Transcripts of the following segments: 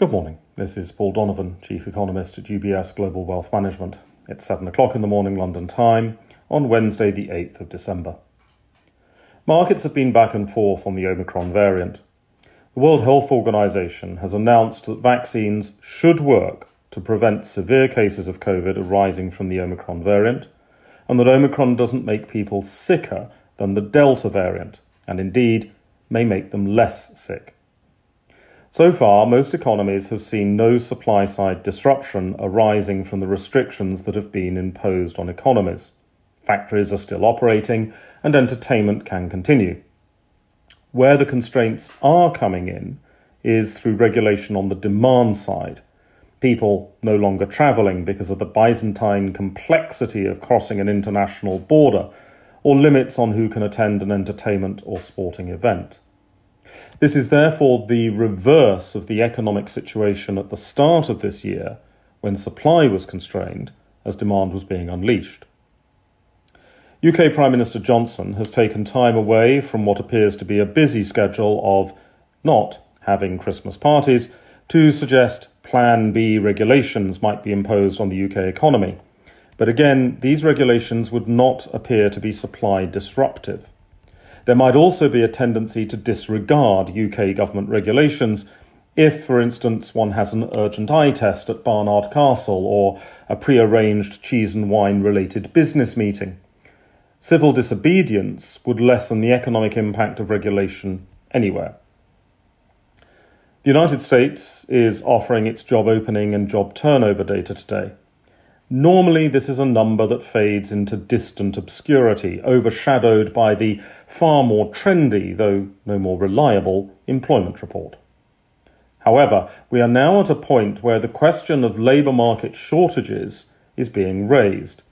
Good morning. This is Paul Donovan, Chief Economist at UBS Global Wealth Management. It's 7 o'clock in the morning London time on Wednesday, the 8th of December. Markets have been back and forth on the Omicron variant. The World Health Organization has announced that vaccines should work to prevent severe cases of COVID arising from the Omicron variant, and that Omicron doesn't make people sicker than the Delta variant, and indeed may make them less sick. So far, most economies have seen no supply side disruption arising from the restrictions that have been imposed on economies. Factories are still operating, and entertainment can continue. Where the constraints are coming in is through regulation on the demand side. People no longer travelling because of the Byzantine complexity of crossing an international border, or limits on who can attend an entertainment or sporting event. This is therefore the reverse of the economic situation at the start of this year, when supply was constrained as demand was being unleashed. UK Prime Minister Johnson has taken time away from what appears to be a busy schedule of not having Christmas parties to suggest Plan B regulations might be imposed on the UK economy. But again, these regulations would not appear to be supply disruptive. There might also be a tendency to disregard UK government regulations if, for instance, one has an urgent eye test at Barnard Castle or a pre-arranged cheese and wine related business meeting. Civil disobedience would lessen the economic impact of regulation anywhere. The United States is offering its job opening and job turnover data today. Normally, this is a number that fades into distant obscurity, overshadowed by the far more trendy, though no more reliable, employment report. However, we are now at a point where the question of labour market shortages is being raised.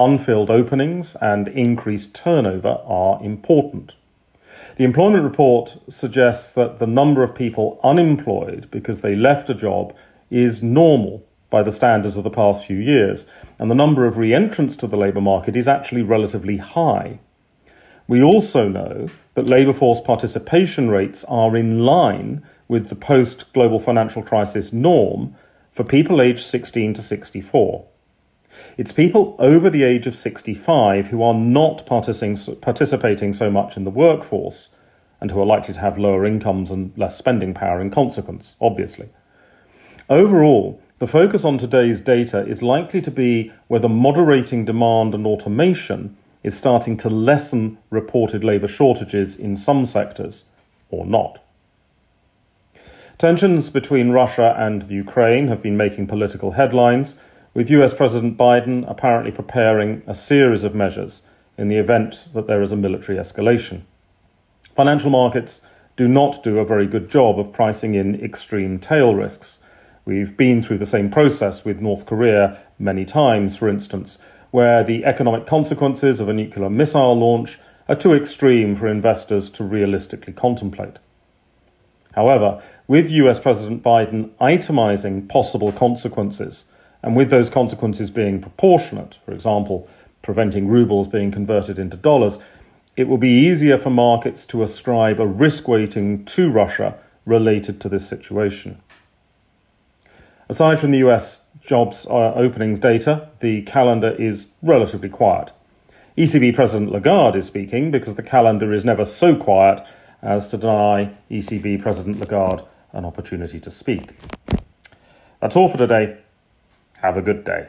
Unfilled openings and increased turnover are important. The employment report suggests that the number of people unemployed because they left a job is normal by the standards of the past few years, and the number of re entrants to the labour market is actually relatively high. We also know that labour force participation rates are in line with the post global financial crisis norm for people aged 16 to 64. It's people over the age of 65 who are not participating so much in the workforce and who are likely to have lower incomes and less spending power in consequence, obviously. Overall, the focus on today's data is likely to be whether moderating demand and automation is starting to lessen reported labour shortages in some sectors or not. Tensions between Russia and the Ukraine have been making political headlines, with US President Biden apparently preparing a series of measures in the event that there is a military escalation. Financial markets do not do a very good job of pricing in extreme tail risks We've been through the same process with North Korea many times, for instance, where the economic consequences of a nuclear missile launch are too extreme for investors to realistically contemplate. However, with US President Biden itemizing possible consequences, and with those consequences being proportionate, for example, preventing rubles being converted into dollars, it will be easier for markets to ascribe a risk weighting to Russia related to this situation. Aside from the US jobs uh, openings data, the calendar is relatively quiet. ECB President Lagarde is speaking because the calendar is never so quiet as to deny ECB President Lagarde an opportunity to speak. That's all for today. Have a good day.